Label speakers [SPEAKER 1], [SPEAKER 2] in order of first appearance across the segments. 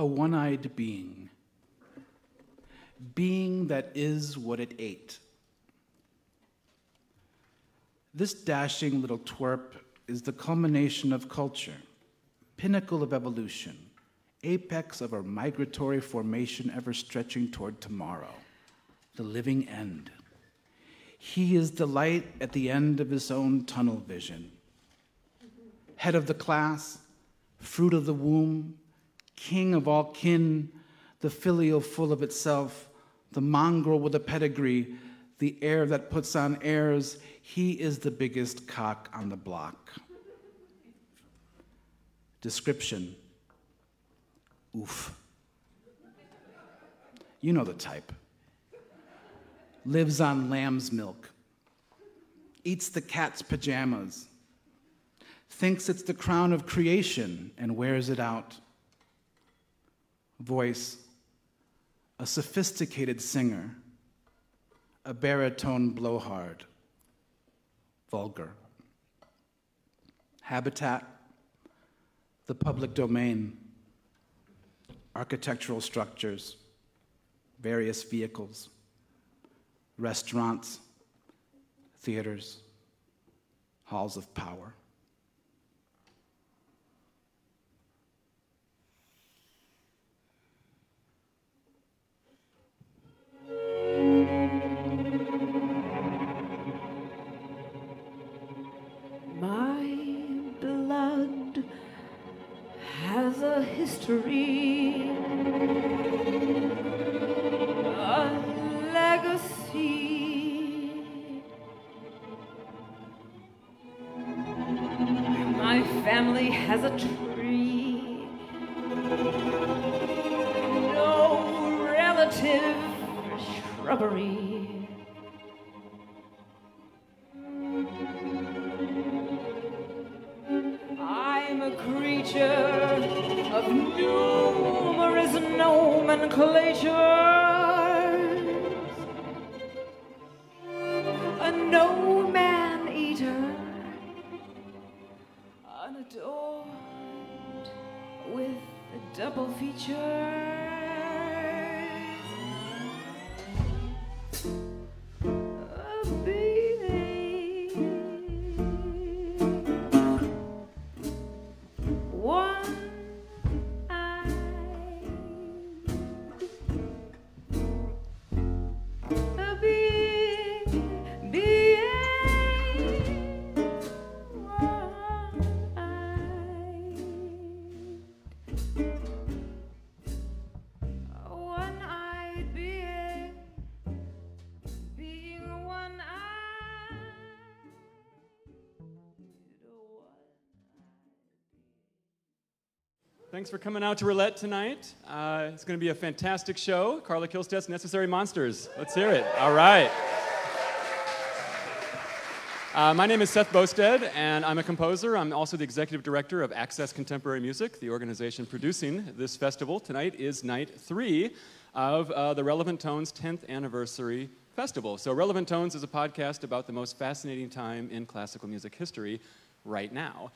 [SPEAKER 1] a one eyed being, being that is what it ate. This dashing little twerp is the culmination of culture, pinnacle of evolution, apex of our migratory formation ever stretching toward tomorrow, the living end. He is the light at the end of his own tunnel vision. Head of the class, fruit of the womb, king of all kin, the filial full of itself, the mongrel with a pedigree, the heir that puts on airs, he is the biggest cock on the block. Description Oof. You know the type lives on lamb's milk, eats the cat's pajamas, thinks it's the crown of creation and wears it out. Voice, a sophisticated singer, a baritone blowhard, vulgar. Habitat, the public domain, architectural structures, various vehicles restaurants, theaters, halls of power.
[SPEAKER 2] Has a history. family has a tree. No relative shrubbery.
[SPEAKER 3] Thanks for coming out to Roulette tonight. Uh, it's going to be a fantastic show. Carla Kihlstedt's Necessary Monsters. Let's hear it. All right. Uh, my name is Seth Boustead, and I'm a composer. I'm also the executive director of Access Contemporary Music, the organization producing this festival. Tonight is night three of uh, the Relevant Tones 10th anniversary festival. So, Relevant Tones is a podcast about the most fascinating time in classical music history right now.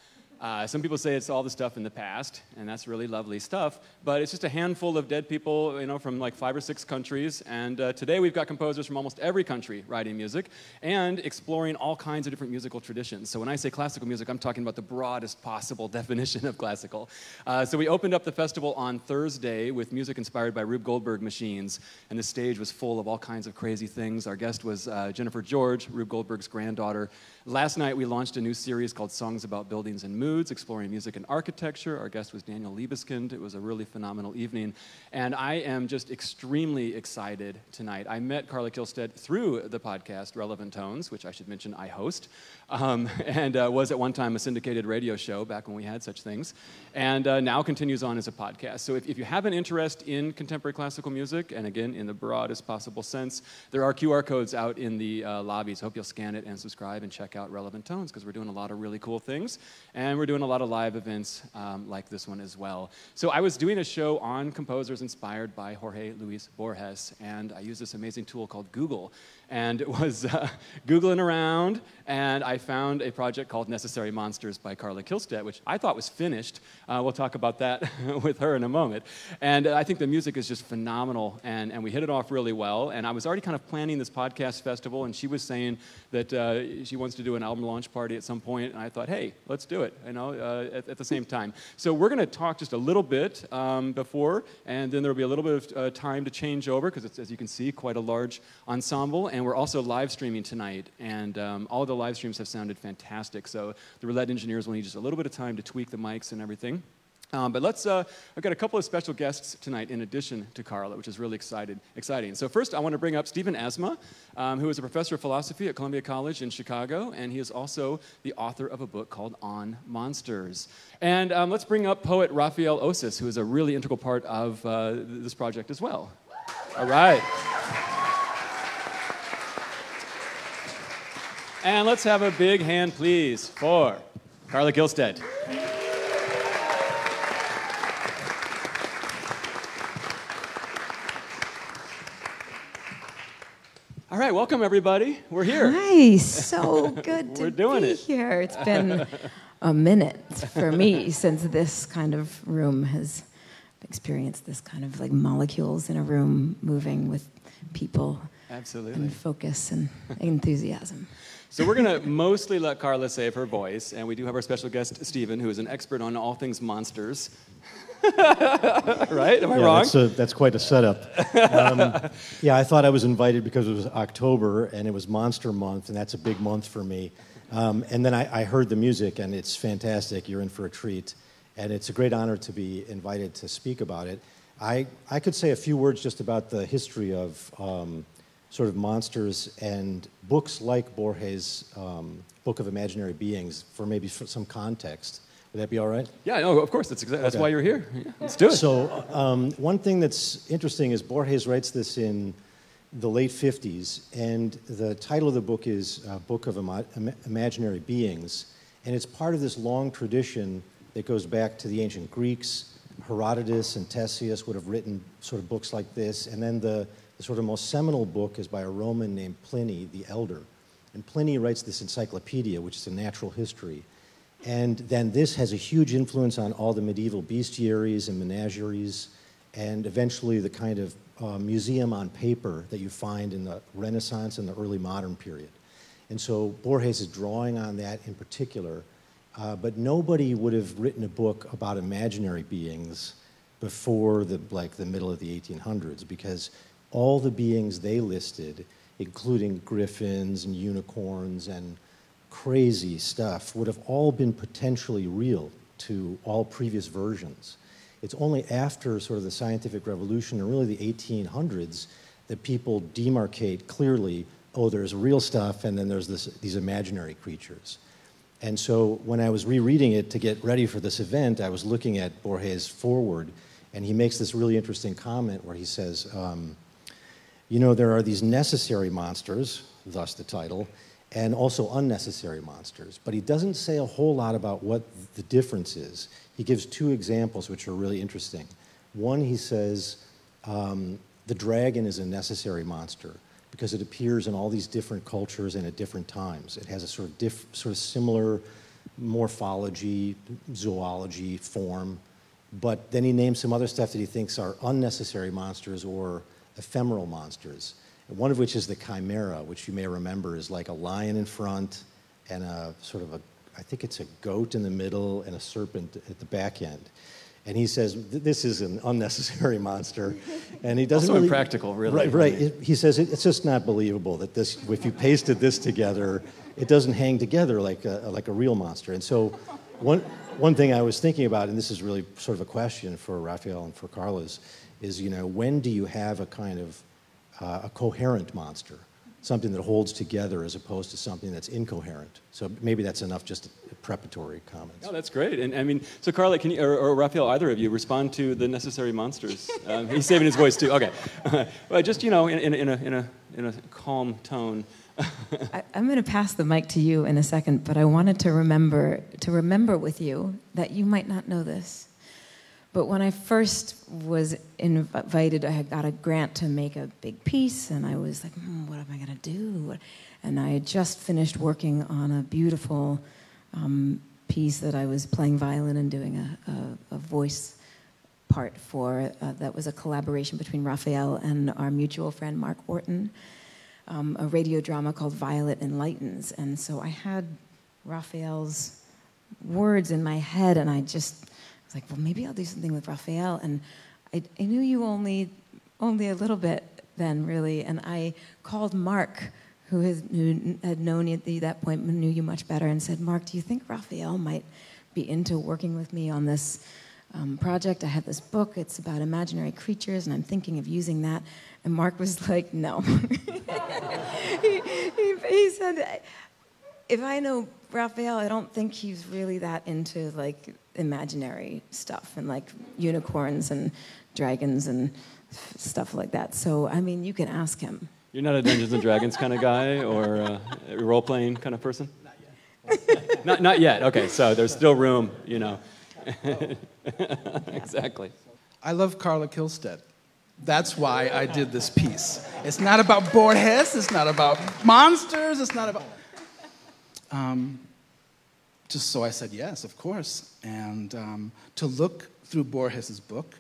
[SPEAKER 3] Uh, some people say it's all the stuff in the past, and that's really lovely stuff, but it's just a handful of dead people, you know, from like five or six countries. And uh, today we've got composers from almost every country writing music and exploring all kinds of different musical traditions. So when I say classical music, I'm talking about the broadest possible definition of classical. Uh, so we opened up the festival on Thursday with music inspired by Rube Goldberg machines, and the stage was full of all kinds of crazy things. Our guest was uh, Jennifer George, Rube Goldberg's granddaughter. Last night we launched a new series called Songs About Buildings and Moods, exploring music and architecture. Our guest was Daniel Libeskind. It was a really phenomenal evening. And I am just extremely excited tonight. I met Carla Kihlstedt through the podcast Relevant Tones, which I should mention I host, um, and uh, was at one time a syndicated radio show back when we had such things, and uh, now continues on as a podcast. So if, if you have an interest in contemporary classical music, and again, in the broadest possible sense, there are QR codes out in the uh, lobbies. Hope you'll scan it and subscribe and check out Relevant Tones because we're doing a lot of really cool things. And and we're doing a lot of live events um, like this one as well. So I was doing a show on composers inspired by Jorge Luis Borges, and I used this amazing tool called Google and it was uh, Googling around, and I found a project called Necessary Monsters by Carla Kihlstedt, which I thought was finished. Uh, we'll talk about that with her in a moment. And I think the music is just phenomenal, and, and we hit it off really well. And I was already kind of planning this podcast festival, and she was saying that uh, she wants to do an album launch party at some point, and I thought, hey, let's do it, you know, uh, at, at, the same time. So we're going to talk just a little bit um, before, and then there'll be a little bit of uh, time to change over, because it's, as you can see, quite a large ensemble, and we're also live streaming tonight, and um, all the live streams have sounded fantastic. So the Roulette engineers will need just a little bit of time to tweak the mics and everything. Um, but let's, uh, I've got a couple of special guests tonight in addition to Carla, which is really excited, exciting. So, first, I want to bring up Stephen Asma, um, who is a professor of philosophy at Columbia College in Chicago, and he is also the author of a book called On Monsters. And um, let's bring up poet Rafael Osis, who is a really integral part of uh, this project as well. All right. And let's have a big hand, please, for Carla Kihlstedt. All right, welcome everybody. We're here.
[SPEAKER 4] Hi, so good to
[SPEAKER 3] We're doing
[SPEAKER 4] be
[SPEAKER 3] it.
[SPEAKER 4] here. It's been a minute for me since this kind of room has experienced this kind of like molecules in a room moving with people
[SPEAKER 3] Absolutely.
[SPEAKER 4] and focus and enthusiasm.
[SPEAKER 3] So we're going to mostly let Carla save her voice, and we do have our special guest, Stephen, who is an expert on all things monsters. right? Am I
[SPEAKER 5] yeah,
[SPEAKER 3] wrong?
[SPEAKER 5] That's, a, that's quite a setup. Um, yeah, I thought I was invited because it was October and it was Monster Month, and that's a big month for me. Um, and then I, I heard the music, and it's fantastic. You're in for a treat. And it's a great honor to be invited to speak about it. I, I could say a few words just about the history of um, sort of monsters and books like Borges' um, Book of Imaginary Beings for maybe for some context. Would that be all right?
[SPEAKER 3] yeah, no, of course. That's, exa- that's
[SPEAKER 5] Okay.
[SPEAKER 3] why you're here. Yeah, let's do it.
[SPEAKER 5] So, um, one thing that's interesting is Borges writes this in the late 50s, and the title of the book is uh, Book of Ima- Ima- Imaginary Beings, and it's part of this long tradition that goes back to the ancient Greeks. Herodotus and Ctesias would have written sort of books like this, and then the, the sort of most seminal book is by a Roman named Pliny the Elder. And Pliny writes this encyclopedia, which is a natural history. And then this has a huge influence on all the medieval bestiaries and menageries, and eventually the kind of uh, museum on paper that you find in the Renaissance and the early modern period. And so Borges is drawing on that in particular, uh, but nobody would have written a book about imaginary beings before the like the middle of the 1800s because all the beings they listed, including griffins and unicorns and crazy stuff would have all been potentially real to all previous versions. It's only after sort of the scientific revolution and really the 1800s that people demarcate clearly oh, there's real stuff and then there's this, these imaginary creatures. And so when I was rereading it to get ready for this event, I was looking at Borges' foreword, and he makes this really interesting comment where he says, um, you know, there are these necessary monsters, thus the title, and also unnecessary monsters. But he doesn't say a whole lot about what the difference is. He gives two examples which are really interesting. One, he says, um, the dragon is a necessary monster because it appears in all these different cultures and at different times. It has a sort of, diff, sort of similar morphology, zoology, form. But then he names some other stuff that he thinks are unnecessary monsters or ephemeral monsters. One of which is the chimera, which you may remember is like a lion in front and a sort of a, I think it's a goat in the middle and a serpent at the back end. And he says, this is an unnecessary monster. And he doesn't
[SPEAKER 3] Also
[SPEAKER 5] really.
[SPEAKER 3] impractical, really.
[SPEAKER 5] Right, right. It- He says, it's just not believable that this, if you pasted this together, it doesn't hang together like a, like a real monster. And so, one, one thing I was thinking about, and this is really sort of a question for Raphael and for Carlos, is, you know, when do you have a kind of uh, a coherent monster? Something that holds together as opposed to something that's incoherent. So maybe that's enough just preparatory comments.
[SPEAKER 3] No, that's great. And I mean, so Carla, can you, or, or Raphael, either of you, respond to the necessary monsters? Um, he's saving his voice too. Okay. well, just you know, in, in, in, a, in, a, in a calm tone.
[SPEAKER 4] I, I'm going to pass the mic to you in a second, but I wanted to remember to remember with you that you might not know this. But when I first was invited, I had got a grant to make a big piece, and I was like, hmm, "What am I going to do?" And I had just finished working on a beautiful um, piece that I was playing violin and doing a, a, a voice part for. Uh, that was a collaboration between Raphael and our mutual friend Mark Orton um, a radio drama called Violet Enlightens. And so I had Raphael's words in my head, and I just was like, well, maybe I'll do something with Raphael. And I, I knew you only, only a little bit then, really. And I called Mark, who, has, who had known you at that point, knew you much better, and said, Mark, do you think Raphael might be into working with me on this um, project? I have this book, it's about imaginary creatures, and I'm thinking of using that. And Mark was like, no. he, he, he, said, if I know Raphael, I don't think he's really that into like imaginary stuff and like unicorns and dragons and stuff like that. So, I mean, you can ask him.
[SPEAKER 3] You're not a Dungeons and Dragons kind of guy or a role playing kind of person?
[SPEAKER 1] Not yet.
[SPEAKER 3] not, not yet. Okay, so there's still room, you know. exactly.
[SPEAKER 1] I love Carla Kihlstedt. That's why I did this piece. It's not about Borges, it's not about monsters, it's not about. Um, just so I said yes, of course. And um, to look through Borges's book,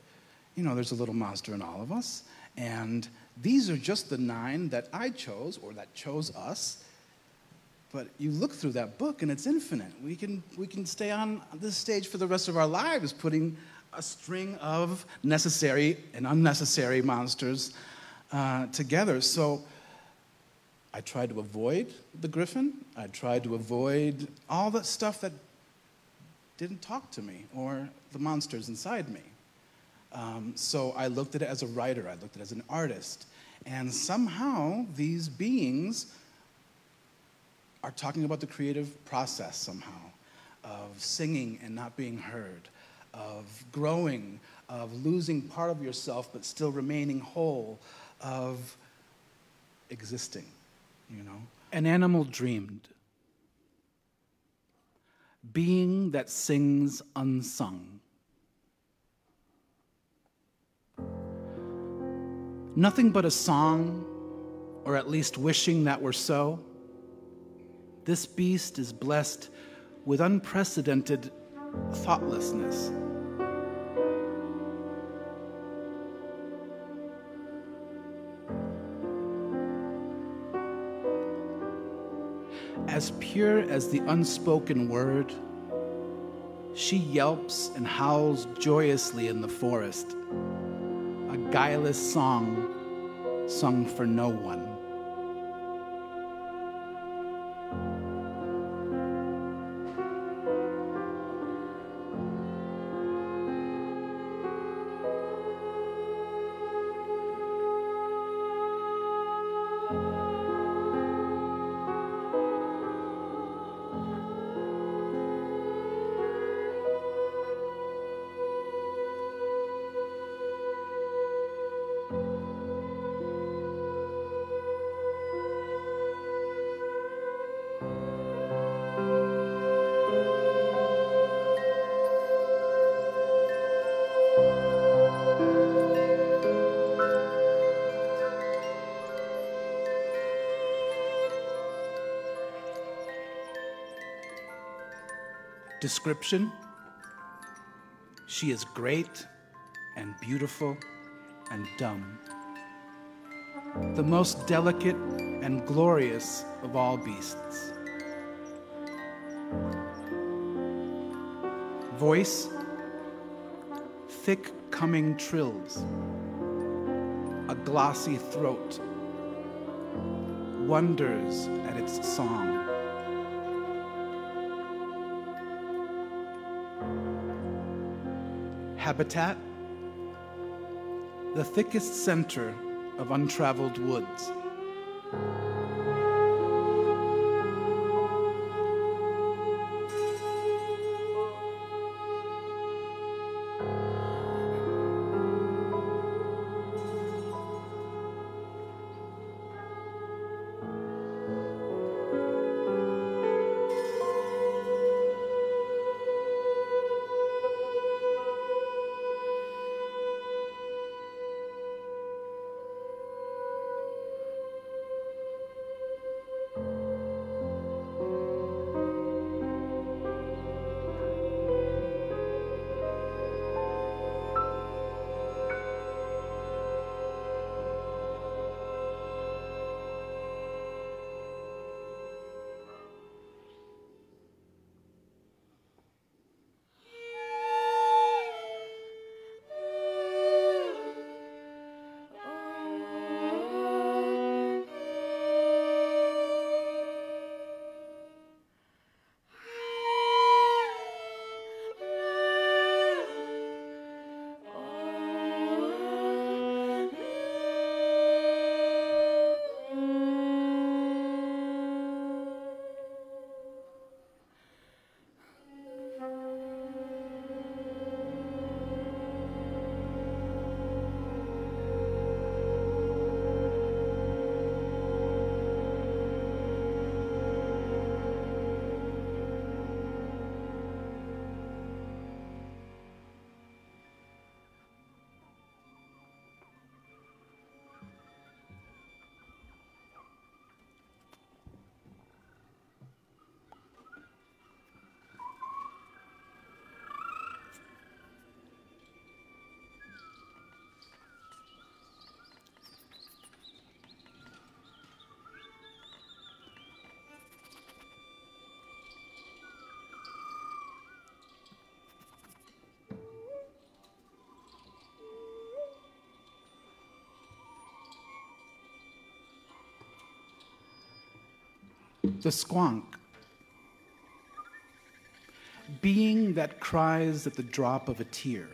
[SPEAKER 1] you know, there's a little monster in all of us. And these are just the nine that I chose or that chose us. But you look through that book and it's infinite. We can, we can stay on this stage for the rest of our lives putting a string of necessary and unnecessary monsters uh, together. So I tried to avoid the griffin. I tried to avoid all that stuff that didn't talk to me or the monsters inside me. Um, so I looked at it as a writer, I looked at it as an artist. And somehow these beings are talking about the creative process somehow of singing and not being heard, of growing, of losing part of yourself but still remaining whole, of existing, you know? An animal dreamed. Being that sings unsung. Nothing but a song, or at least wishing that were so. This beast is blessed with unprecedented thoughtlessness. As pure as the unspoken word, she yelps and howls joyously in the forest, a guileless song sung for no one. Description. She is great and beautiful and dumb. The most delicate and glorious of all beasts. Voice, thick coming trills, a glossy throat, wonders at its song. Habitat, the thickest center of untraveled woods. The squonk. Being that cries at the drop of a tear.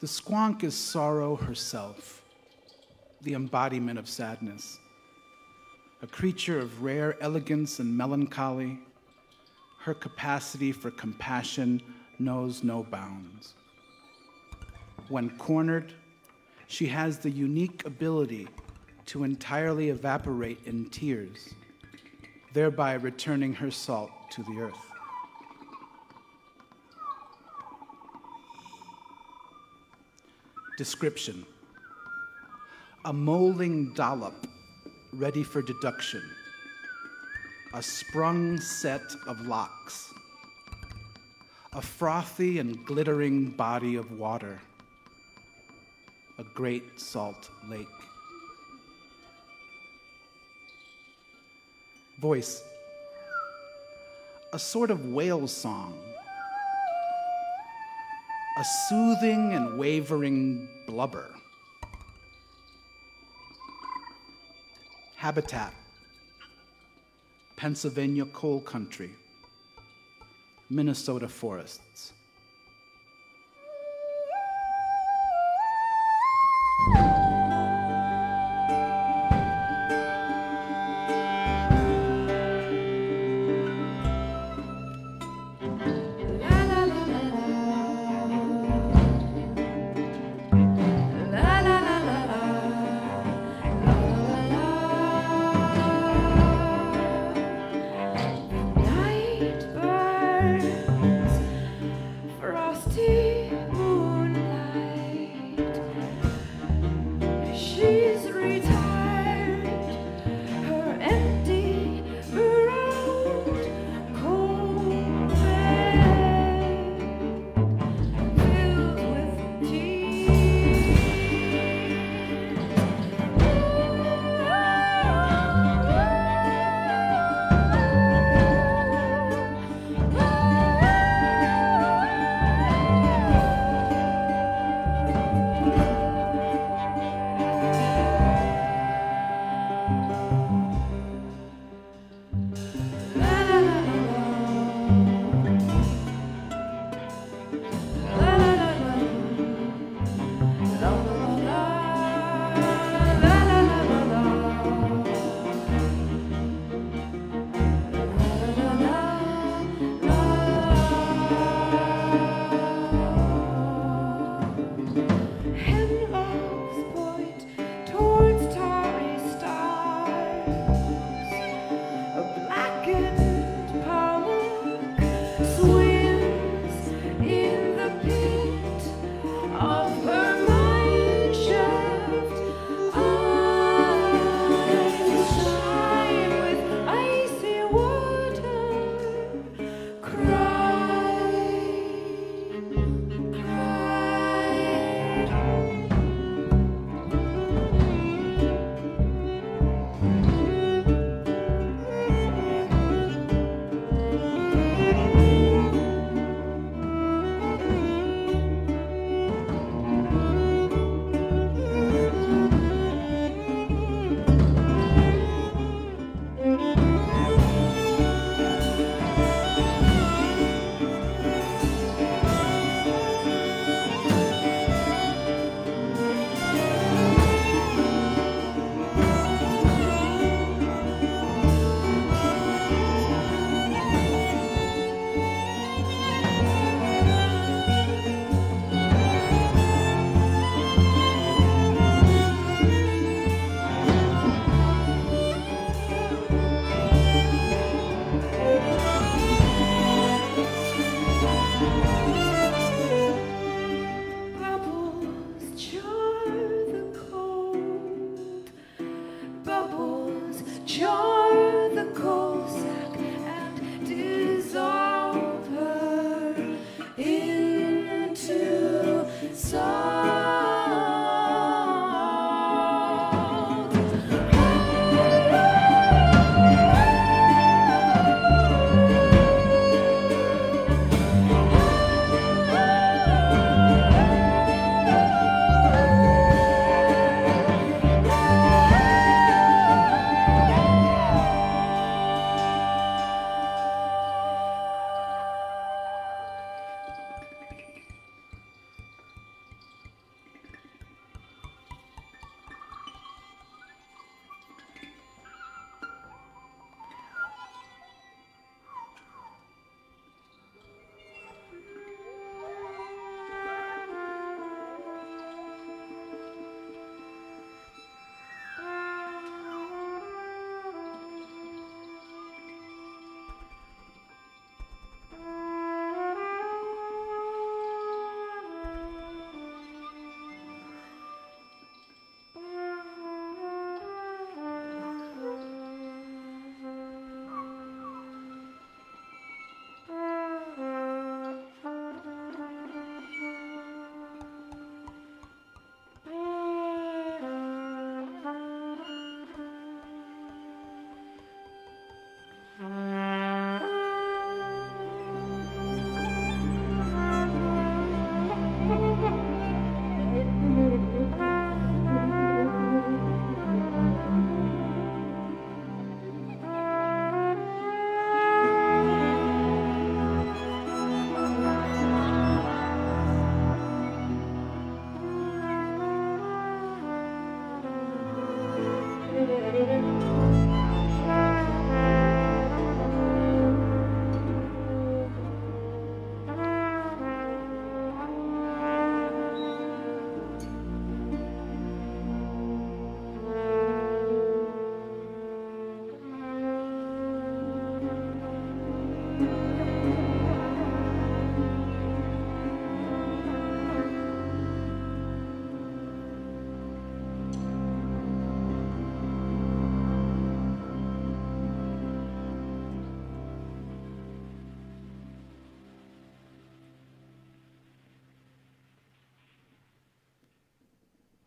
[SPEAKER 1] The squonk is sorrow herself, the embodiment of sadness, a creature of rare elegance and melancholy. Her capacity for compassion knows no bounds. When cornered, she has the unique ability to entirely evaporate in tears, thereby returning her salt to the earth. Description A molding dollop ready for deduction, a sprung set of locks, a frothy and glittering body of water, a great salt lake. Voice a sort of whale song a soothing and wavering blubber. Habitat Pennsylvania coal country, Minnesota forests.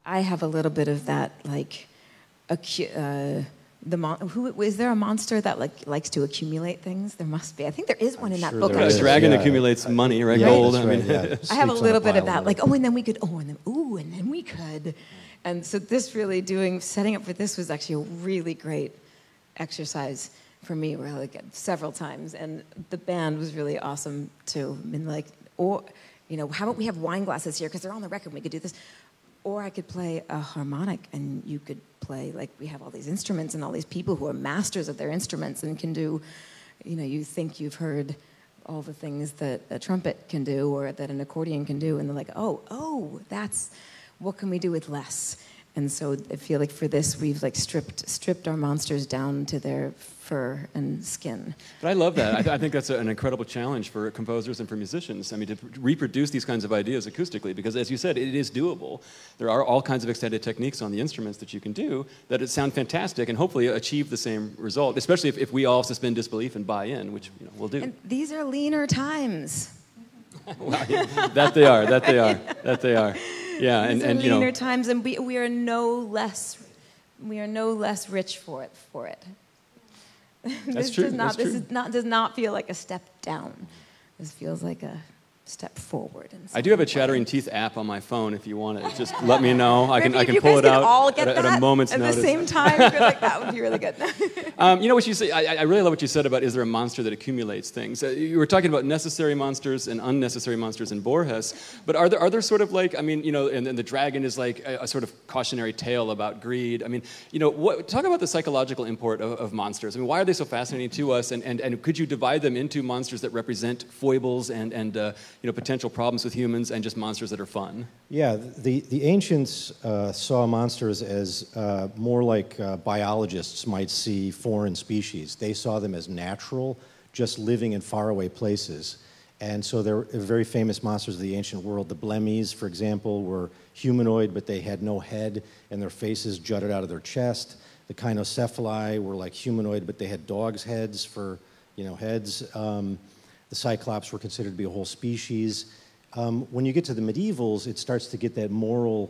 [SPEAKER 4] I have a little bit of that, like, acu- uh, the mon- who is there a monster that like likes to accumulate things? There must be. I think there is one in that
[SPEAKER 5] sure
[SPEAKER 4] book.
[SPEAKER 5] there
[SPEAKER 3] A dragon
[SPEAKER 5] yeah.
[SPEAKER 3] accumulates money, right?
[SPEAKER 5] Yeah,
[SPEAKER 3] Gold.
[SPEAKER 5] that's
[SPEAKER 3] I mean,
[SPEAKER 5] yeah.
[SPEAKER 4] I have a
[SPEAKER 5] Sleeps on
[SPEAKER 4] little bit of
[SPEAKER 5] pile
[SPEAKER 4] that, like, oh, and then we could, oh, and then, ooh, and then we could. And so this really doing, setting up for this was actually a really great exercise for me, where like several times. And the band was really awesome too. I mean, like, or, you know, how about we have wine glasses here, because they're on the record, we could do this. Or I could play a harmonic and you could play, like, we have all these instruments and all these people who are masters of their instruments and can do, you know, you think you've heard all the things that a trumpet can do or that an accordion can do. And they're like, oh, oh, that's, what can we do with less? And so I feel like for this, we've like stripped, stripped our monsters down to their fur and skin.
[SPEAKER 3] But I love that. I, th- I think that's a- an incredible challenge for composers and for musicians. I mean, to reproduce these kinds of ideas acoustically, because as you said, it is doable. There are all kinds of extended techniques on the instruments that you can do that it sound fantastic and hopefully achieve the same result, especially if, if we all suspend disbelief and buy in, which you know, we'll do.
[SPEAKER 4] And these are leaner times.
[SPEAKER 3] that they are, that they are, that they are. Yeah, and, and you
[SPEAKER 4] leaner
[SPEAKER 3] know,
[SPEAKER 4] times, and we, we are no less, we are no less rich for it. For it. this
[SPEAKER 3] true,
[SPEAKER 4] Does not,
[SPEAKER 3] that's
[SPEAKER 4] this
[SPEAKER 3] true.
[SPEAKER 4] Is not, does not feel like a step down. This feels like a step forward. in
[SPEAKER 3] I do have a chattering teeth app on my phone. If you want it, just let me know. I can I can pull it out
[SPEAKER 4] all get
[SPEAKER 3] at, a- at
[SPEAKER 4] that
[SPEAKER 3] a moment's
[SPEAKER 4] at
[SPEAKER 3] notice.
[SPEAKER 4] the same time. I feel like that would be really good.
[SPEAKER 3] Um, you know what you say? I, I really love what you said about is there a monster that accumulates things? Uh, you were talking about necessary monsters and unnecessary monsters in Borges, but are there are there sort of like I mean you know and, and the dragon is like a, a sort of cautionary tale about greed. I mean you know what, talk about the psychological import of, of monsters. I mean why are they so fascinating to us? And, and and could you divide them into monsters that represent foibles and and uh, you know potential problems with humans and just monsters that are fun?
[SPEAKER 5] Yeah, the, the ancients uh, saw monsters as uh, more like uh, biologists might see foreign species. They saw them as natural, just living in faraway places. And so there were very famous monsters of the ancient world. The Blemmyes, for example, were humanoid, but they had no head, and their faces jutted out of their chest. The Kynocephali were like humanoid, but they had dogs' heads for, you know, heads. Um, the Cyclops were considered to be a whole species. Um, when you get to the medievals, it starts to get that moral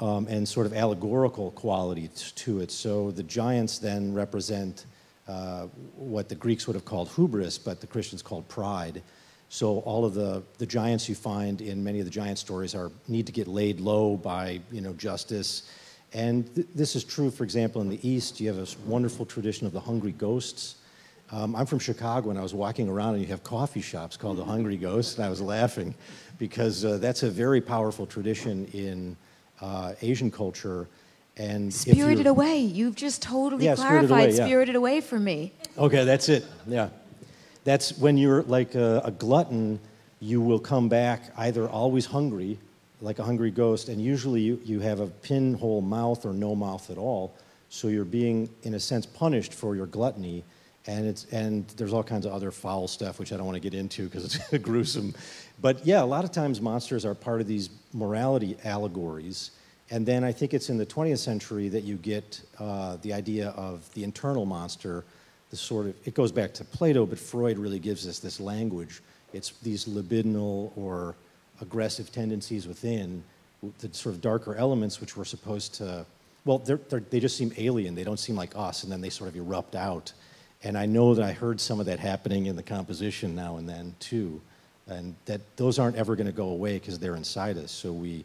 [SPEAKER 5] um, and sort of allegorical quality t- to it. So the giants then represent uh, what the Greeks would have called hubris, but the Christians called pride. So all of the, the giants you find in many of the giant stories are need to get laid low by you know justice, and th- this is true. For example, in the East, you have this wonderful tradition of the hungry ghosts. Um, I'm from Chicago, and I was walking around, and you have coffee shops called the Hungry Ghost, and I was laughing because uh, that's a very powerful tradition in uh, Asian culture. And
[SPEAKER 4] Spirited Away. You've just totally
[SPEAKER 5] Yeah, Spirited
[SPEAKER 4] clarified
[SPEAKER 5] Away, yeah.
[SPEAKER 4] Spirited Away for me.
[SPEAKER 5] Okay, that's it. Yeah. That's when you're like a, a glutton, you will come back either always hungry, like a hungry ghost, and usually you, you have a pinhole mouth or no mouth at all. So you're being, in a sense, punished for your gluttony. And, it's, and there's all kinds of other foul stuff, which I don't want to get into because it's gruesome. But yeah, a lot of times monsters are part of these morality allegories. And then I think it's in the 20th century that you get uh, the idea of the internal monster, the sort of, it goes back to Plato, but Freud really gives us this language. It's these libidinal or aggressive tendencies within, the sort of darker elements which we're supposed to, well, they're, they're, they just seem alien. They don't seem like us, and then they sort of erupt out. And I know that I heard some of that happening in the composition now and then too, and that those aren't ever going to go away because they're inside us. So we,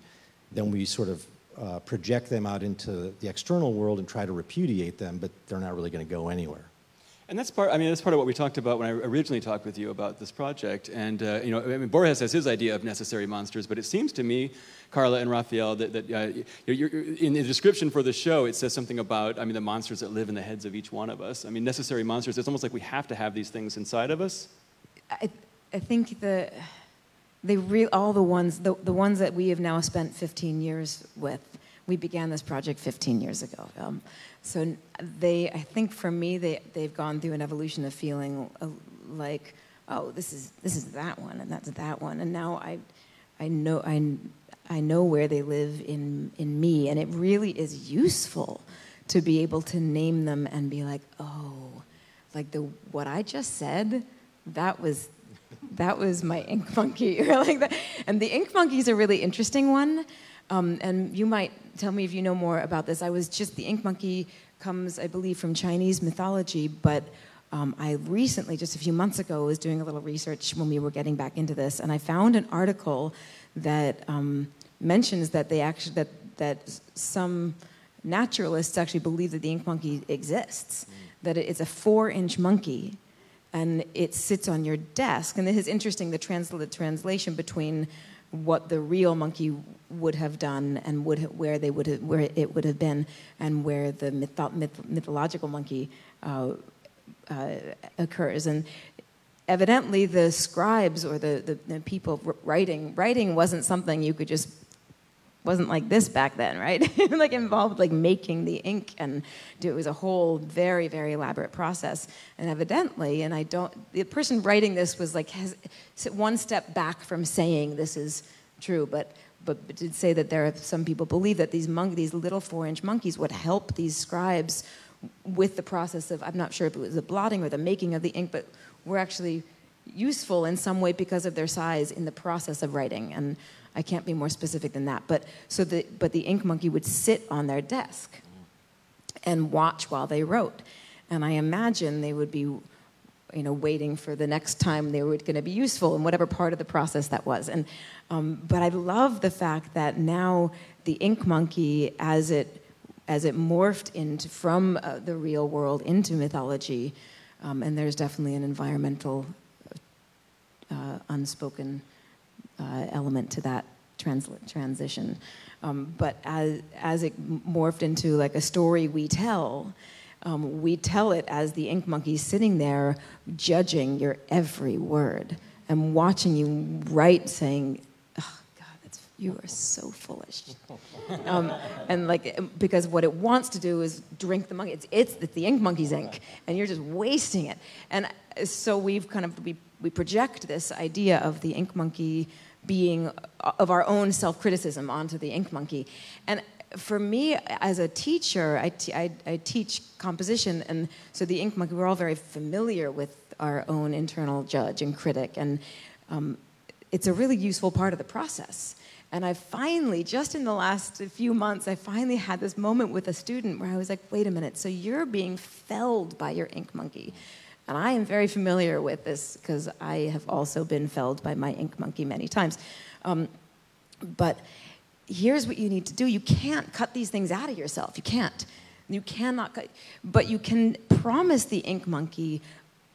[SPEAKER 5] then we sort of uh, project them out into the external world and try to repudiate them, but they're not really going to go anywhere.
[SPEAKER 3] And that's part. I mean, that's part of what we talked about when I originally talked with you about this project. And uh, you know, I mean, Borges has his idea of necessary monsters, but it seems to me, Carla and Raphael, that, that uh, you're, you're, in the description for the show, it says something about, I mean, the monsters that live in the heads of each one of us. I mean, necessary monsters. It's almost like we have to have these things inside of us.
[SPEAKER 4] I, I think the they re, all the ones the, the ones that we have now spent 15 years with. We began this project 15 years ago. Um, so they, I think for me, they they've gone through an evolution of feeling uh, like, oh, this is this is that one and that's that one, and now I, I know I, I know where they live in in me, and it really is useful to be able to name them and be like, oh, like the what I just said, that was that was my ink monkey like that. And the ink monkey is a really interesting one Um, and you might tell me if you know more about this. I was just the ink monkey comes, I believe, from Chinese mythology, but um, I recently, just a few months ago, was doing a little research when we were getting back into this, and I found an article that um, mentions that they actually that that some naturalists actually believe that the ink monkey exists, that it's a four-inch monkey, and it sits on your desk. And this is interesting. The, the translation between what the real monkey would have done and would ha- where they would have, where it would have been, and where the mytho- myth- mythological monkey uh, uh, occurs. And evidently, the scribes or the, the, the people writing writing wasn't something you could just wasn't like this back then, right? like involved like making the ink and it was a whole very very elaborate process. And evidently, and I don't the person writing this was like has one step back from saying this is true, but but did say that there are some people believe that these monk these little four inch monkeys would help these scribes with the process of I'm not sure if it was the blotting or the making of the ink, but were actually useful in some way because of their size in the process of writing. And I can't be more specific than that. But so the but the ink monkey would sit on their desk and watch while they wrote. And I imagine they would be, you know, waiting for the next time they were going to be useful in whatever part of the process that was. And um, but I love the fact that now the ink monkey, as it as it morphed into from uh, the real world into mythology, um, and there's definitely an environmental uh, unspoken uh, element to that transla- transition. Um, but as, as it morphed into like a story we tell, um, we tell it as the ink monkey sitting there judging your every word and watching you write, saying, oh, God, that's, you are so foolish. Um, and like, because what it wants to do is drink the monkey. It's, it's, it's the ink monkey's ink, and you're just wasting it. And so we've kind of, we, we project this idea of the ink monkey being of our own self-criticism onto the ink monkey. And for me as a teacher I, te- I, I teach composition and so the ink monkey we're all very familiar with our own internal judge and critic and um, it's a really useful part of the process. And i finally just in the last few months i finally had this moment with a student where i was like wait a minute so you're being felled by your ink monkey and I am very familiar with this because I have also been felled by my ink monkey many times. Um, but here's what you need to do you can't cut these things out of yourself. You can't. You cannot cut, but you can promise the ink monkey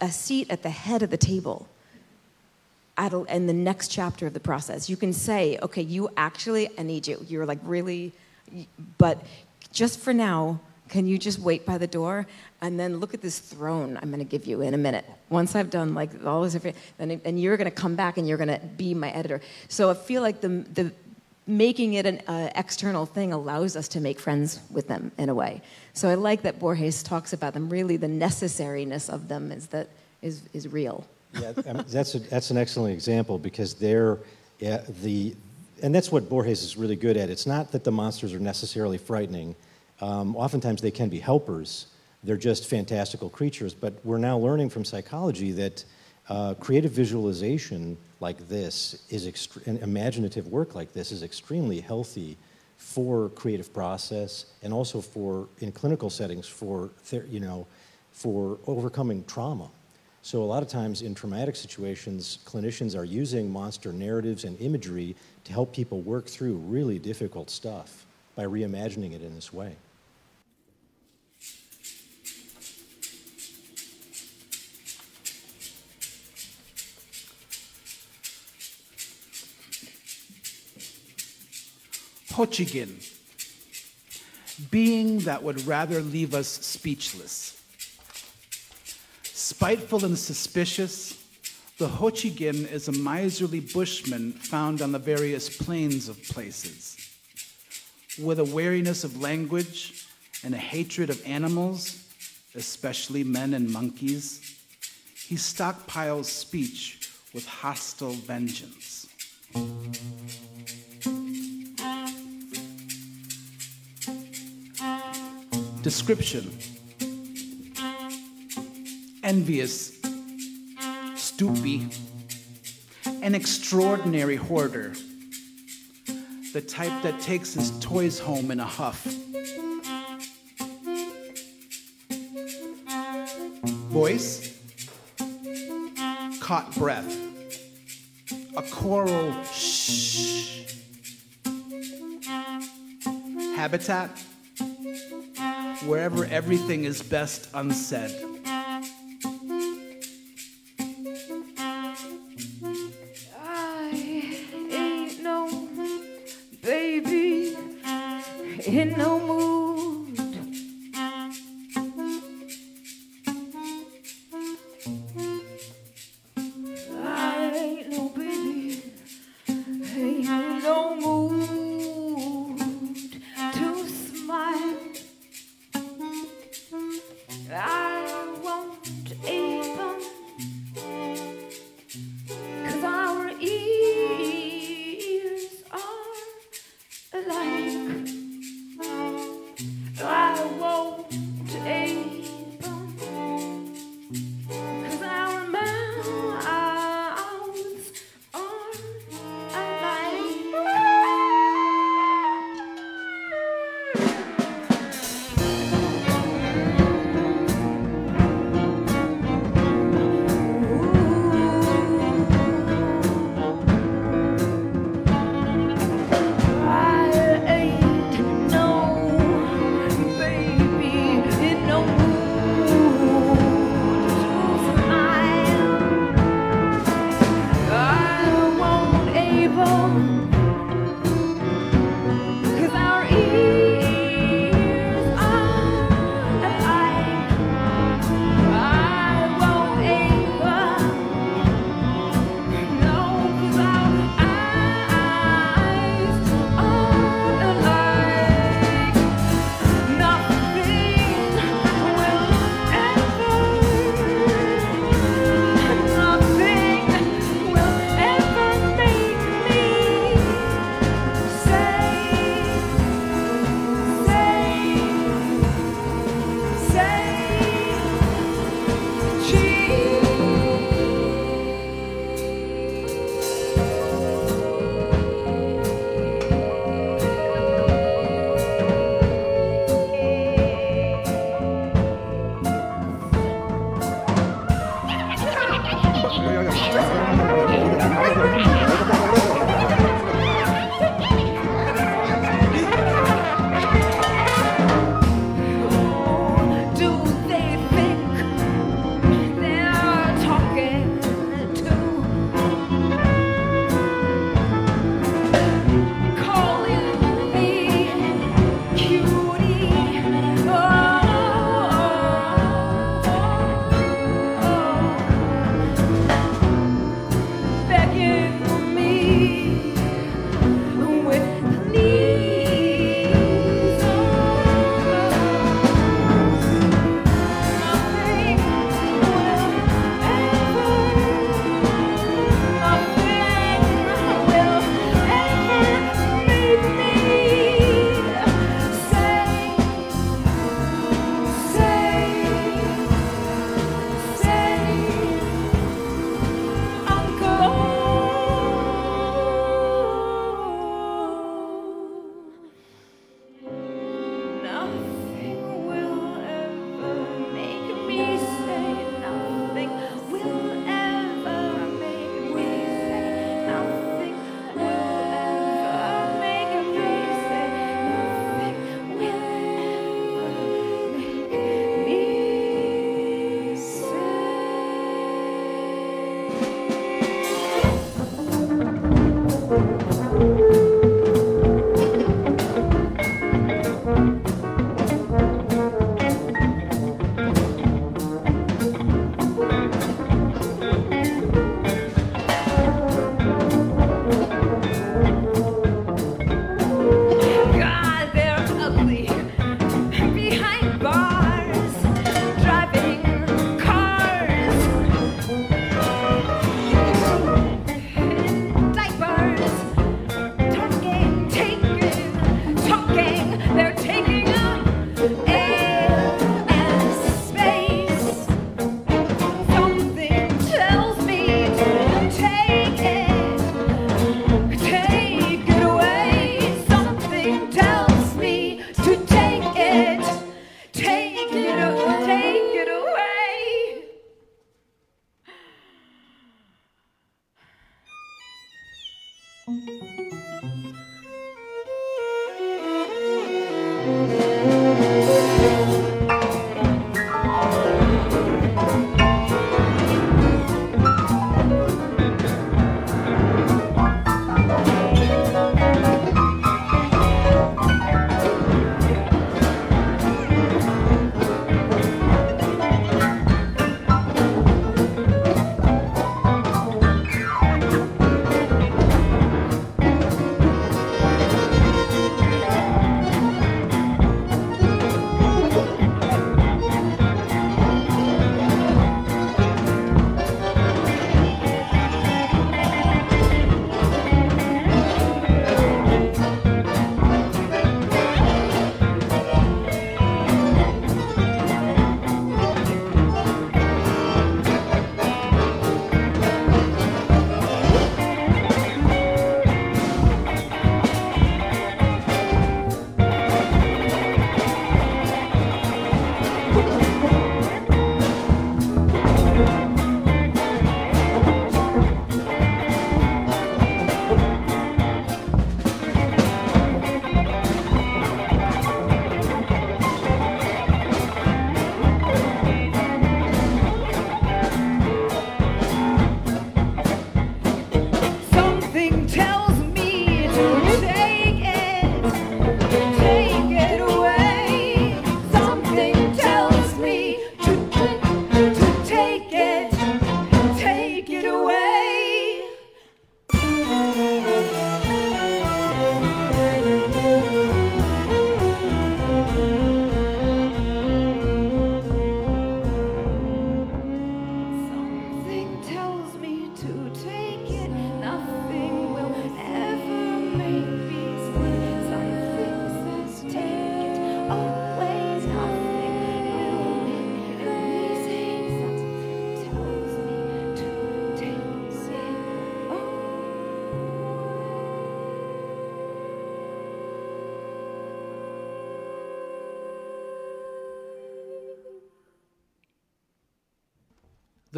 [SPEAKER 4] a seat at the head of the table at a, in the next chapter of the process. You can say, okay, you actually, I need you. You're like really, but just for now, can you just wait by the door and then look at this throne I'm going to give you in a minute. Once I've done like all this, and you're going to come back and you're going to be my editor. So I feel like the the making it an uh, external thing allows us to make friends with them in a way. So I like that Borges talks about them. Really, the necessariness of them is that is is real.
[SPEAKER 5] Yeah, I mean, that's, a, that's an excellent example because they're yeah, the, and that's what Borges is really good at. It's not that the monsters are necessarily frightening. Um, oftentimes they can be helpers. They're just fantastical creatures. But we're now learning from psychology that uh, creative visualization like this is ext- and imaginative work like this is extremely healthy for creative process and also for in clinical settings for ther- you know for overcoming trauma. So a lot of times in traumatic situations, clinicians are using monster narratives and imagery to help people work through really difficult stuff by reimagining it in this way.
[SPEAKER 1] Hochigan, being that would rather leave us speechless. Spiteful and suspicious, the Hochigan is a miserly bushman found on the various plains of places. With a wariness of language and a hatred of animals, especially men and monkeys, he stockpiles speech with hostile vengeance. Description Envious, stoopy, an extraordinary hoarder,
[SPEAKER 2] the type that takes his toys home in a huff. Voice, caught breath, a choral shh. Habitat, wherever everything is best unsaid.
[SPEAKER 6] 야, 야,
[SPEAKER 2] 야.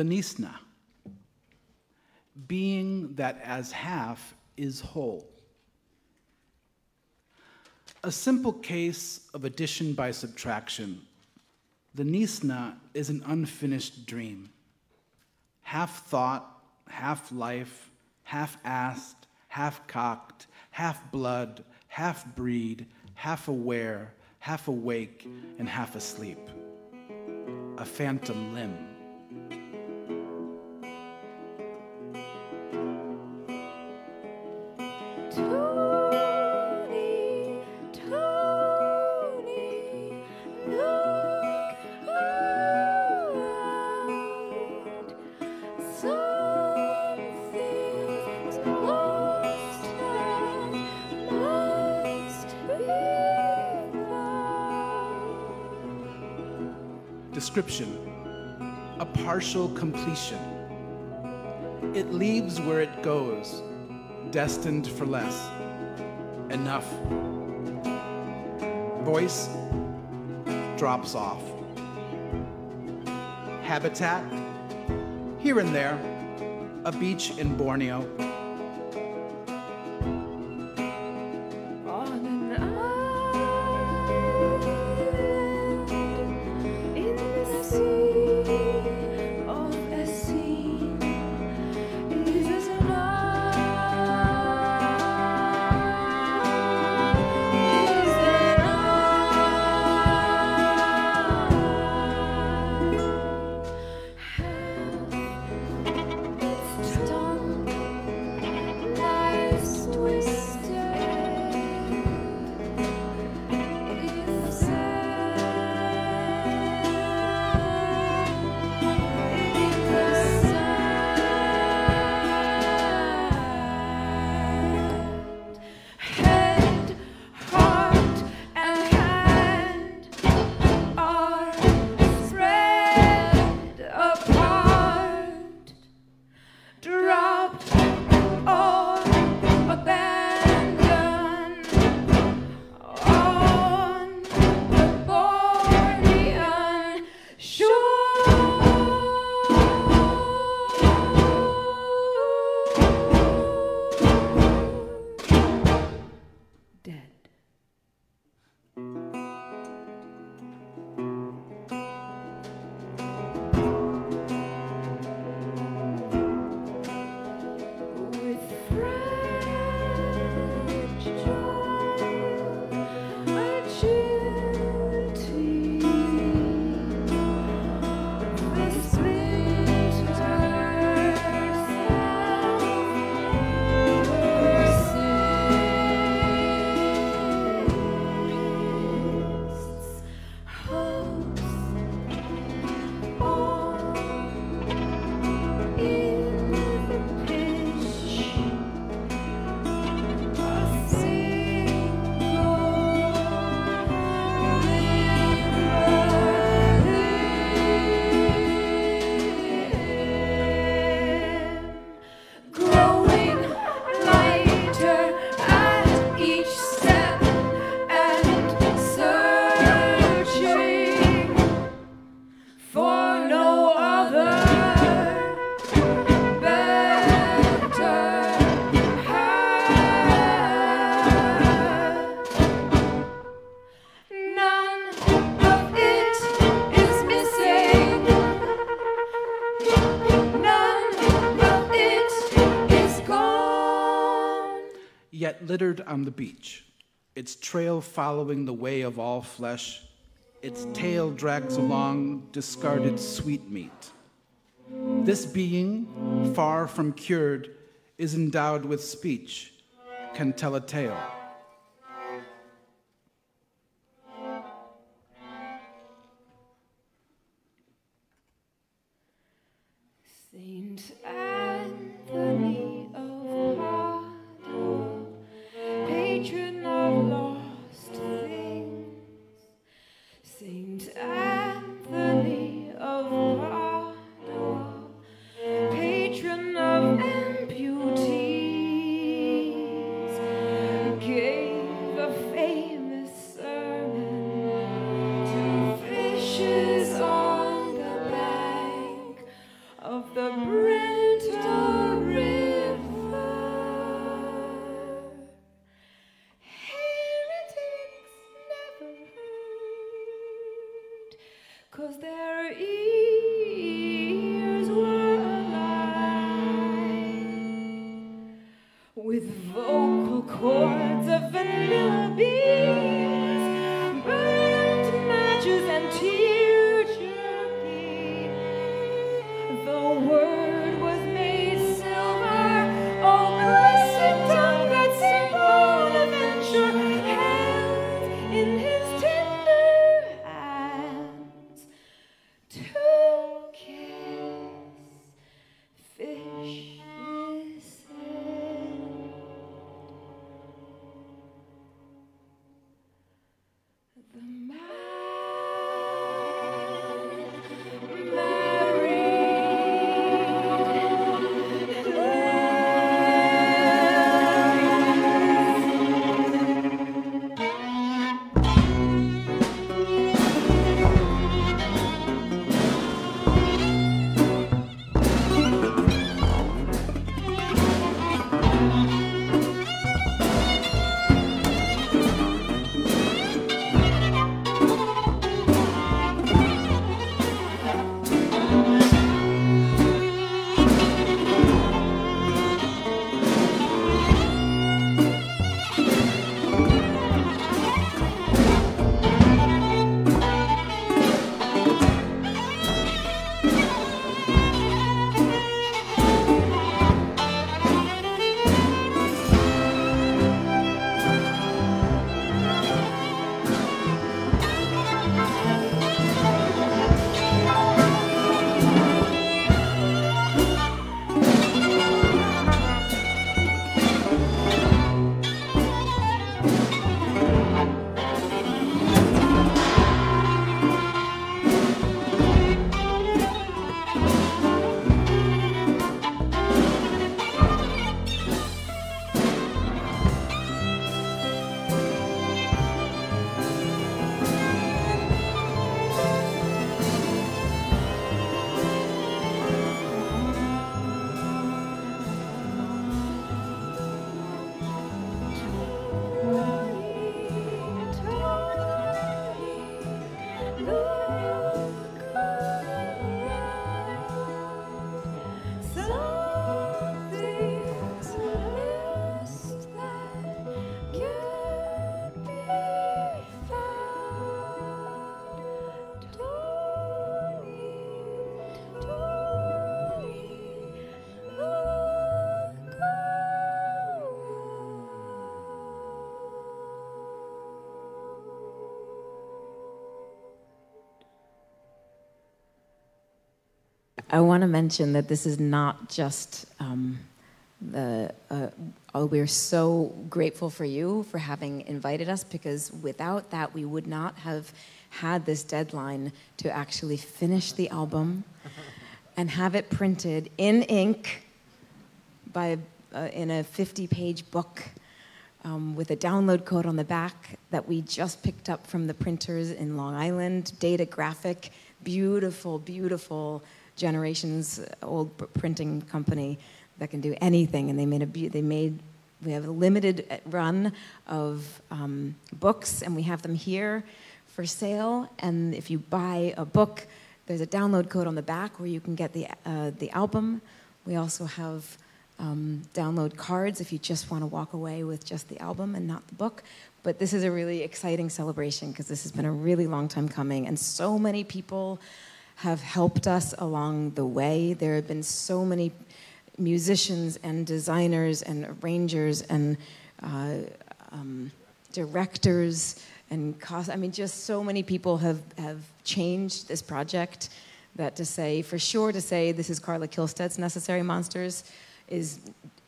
[SPEAKER 2] Nisna, being that as half is whole. A simple case of addition by subtraction. The Nisna is an unfinished dream. Half thought, half life, half assed, half cocked, half blood, half breed, half aware, half awake, and half asleep. A phantom limb. Description A partial completion. It leaves where it goes, destined for less. Enough. Voice drops off. Habitat here and there. A beach in Borneo. Littered on the beach, its trail following the way of all flesh, its tail drags along discarded sweetmeat. This being, far from cured, is endowed with speech, can tell a tale.
[SPEAKER 4] I want to mention that this is not just um, the. Uh, oh, we're so grateful for you for having invited us because without that, we would not have had this deadline to actually finish the album and have it printed in ink by uh, in a 50-page book um, with a download code on the back that we just picked up from the printers in Long Island. Data Graphic, beautiful, beautiful generations old printing company that can do anything, and they made a they made. We have a limited uh, run of um, books, and we have them here for sale. And if you buy a book, there's a download code on the back where you can get the uh, the album. We also have um, download cards if you just want to walk away with just the album and not the book. But this is a really exciting celebration because this has been a really long time coming, and so many people have helped us along the way. There have been so many musicians and designers and arrangers and uh, um, directors and cost. I mean, just so many people have, have changed this project that to say, for sure, to say this is Carla Kihlstedt's Necessary Monsters is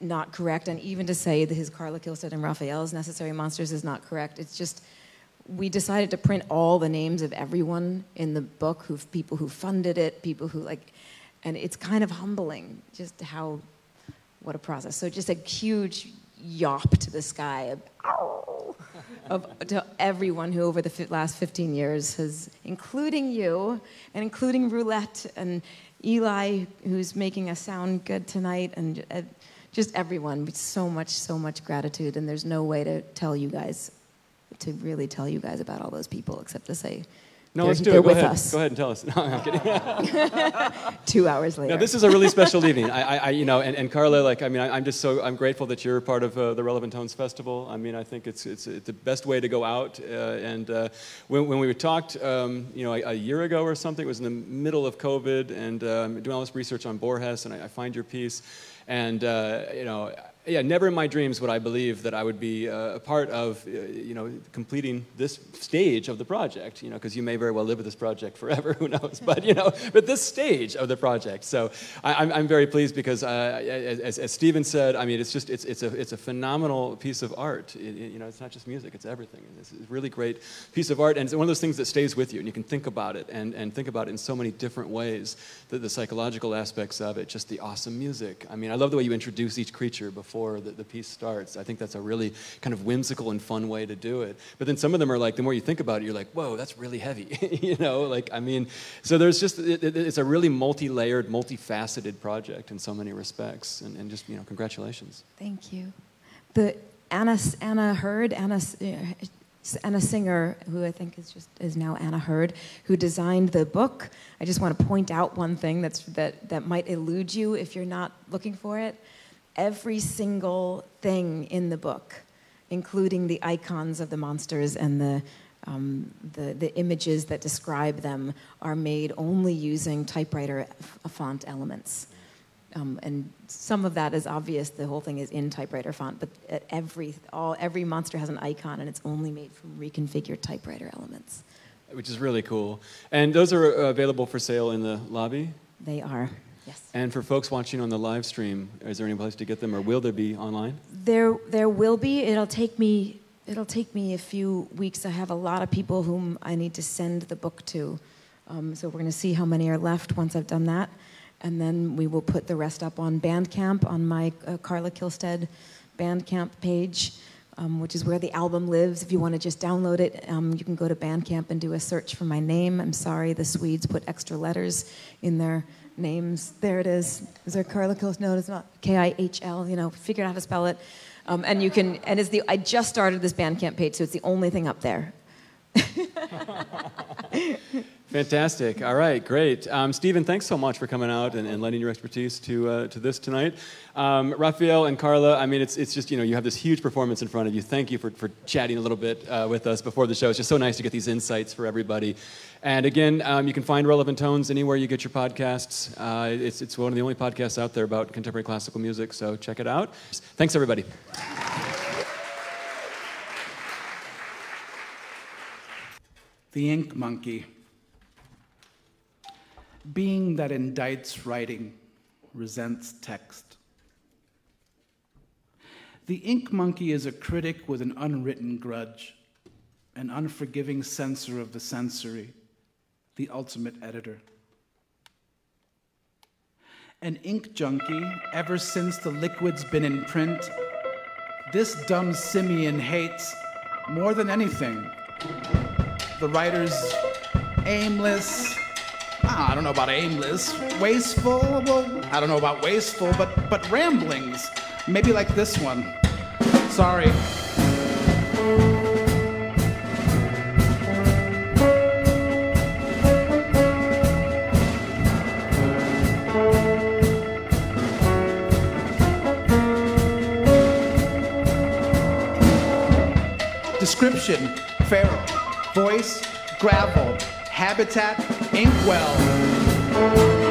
[SPEAKER 4] not correct, and even to say that his Carla Kihlstedt and Raphael's Necessary Monsters is not correct. It's just we decided to print all the names of everyone in the book, who people who funded it, people who like, and it's kind of humbling just how what a process. So just a huge yawp to the sky of, of to everyone who over the last 15 years has, including you, and including Roulette and Eli, who's making us sound good tonight, and uh, just everyone. So much, so much gratitude, and there's no way to tell you guys, to really tell you guys about all those people, except to say
[SPEAKER 3] No,
[SPEAKER 4] they're,
[SPEAKER 3] let's do it. Go
[SPEAKER 4] with
[SPEAKER 3] ahead.
[SPEAKER 4] us
[SPEAKER 3] Go ahead and tell us. No, I'm kidding.
[SPEAKER 4] two hours later.
[SPEAKER 3] Now, this is a really special evening. I, I, you know, and, and Carla, like, I mean, I, am just so I'm grateful that you're part of uh, the Relevant Tones Festival. I mean, I think it's it's, it's the best way to go out. Uh, and uh, when, when we talked, um, you know, a, a, year ago or something, it was in the middle of COVID, and um, doing all this research on Borges, and I, I find your piece, and uh, you know yeah, never in my dreams would I believe that I would be uh, a part of, uh, you know, completing this stage of the project, you know, because you may very well live with this project forever, who knows, but, you know, but this stage of the project. So I, am I'm, I'm very pleased because, uh, as, as Stephen said, I mean, it's just, it's, it's, a, it's a phenomenal piece of art. It, it, you know, it's not just music, it's everything. It's a really great piece of art, and it's one of those things that stays with you, and you can think about it, and, and think about it in so many different ways, the, the psychological aspects of it, just the awesome music. I mean, I love the way you introduce each creature before before the, the piece starts. I think that's a really kind of whimsical and fun way to do it. But then some of them are like, the more you think about it, you're like, whoa, that's really heavy. you know, like, I mean, so there's just, it, it, it's a really multi layered, multifaceted project in so many respects. And, and just, you know, congratulations.
[SPEAKER 4] Thank you. The Anna, Anna Hurd, Anna, Anna Singer, who I think is just is now Anna Hurd, who designed the book. I just want to point out one thing that's that that might elude you if you're not looking for it every single thing in the book, including the icons of the monsters and the, um, the, the, images that describe them, are made only using typewriter font elements. Um, and some of that is obvious. The whole thing is in typewriter font, but every all every monster has an icon, and it's only made from reconfigured typewriter elements.
[SPEAKER 3] Which is really cool. And those are available for sale in the lobby.
[SPEAKER 4] They are. Yes.
[SPEAKER 3] And for folks watching on the live stream, is there any place to get them, or will there be online?
[SPEAKER 4] There, there will be. It'll take me. It'll take me a few weeks. I have a lot of people whom I need to send the book to, um, so we're going to see how many are left once I've done that, and then we will put the rest up on Bandcamp on my uh, Carla Kihlstedt Bandcamp page. Um, which is where the album lives. If you want to just download it, um, you can go to Bandcamp and do a search for my name. I'm sorry, the Swedes put extra letters in their names. There it is. Is there Kihlstedt? No, it's not. K I H L. You know, figure out how to spell it. Um, and you can. And it's the. I just started this Bandcamp page, so it's the only thing up there.
[SPEAKER 3] Fantastic. All right, great. Um, Stephen, thanks so much for coming out and, and lending your expertise to, uh, to this tonight. Um, Raphael and Carla, I mean, it's, it's just, you know, you have this huge performance in front of you. Thank you for, for chatting a little bit uh, with us before the show. It's just so nice to get these insights for everybody. And again, um, you can find Relevant Tones anywhere you get your podcasts. Uh, it's, it's one of the only podcasts out there about contemporary classical music, so check it out. Thanks, everybody.
[SPEAKER 1] The Ink Monkey being that indicts writing, resents text. The ink monkey is a critic with an unwritten grudge, an unforgiving censor of the sensory, the ultimate editor. An ink junkie ever since the liquid's been in print. This dumb simian hates, more than anything, the writer's aimless, I don't know about aimless, wasteful. Well, I don't know about wasteful, but but ramblings. Maybe like this one. Sorry. Description, feral. Voice, gravel. Habitat, Inkwell.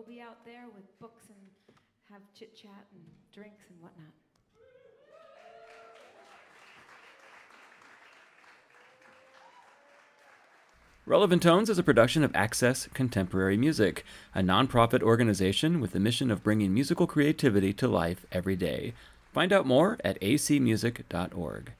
[SPEAKER 4] We'll be out there with books and have chit chat and drinks and whatnot.
[SPEAKER 3] Relevant Tones is a production of Access Contemporary Music, a nonprofit organization with the mission of bringing musical creativity to life every day. Find out more at acmusic.org.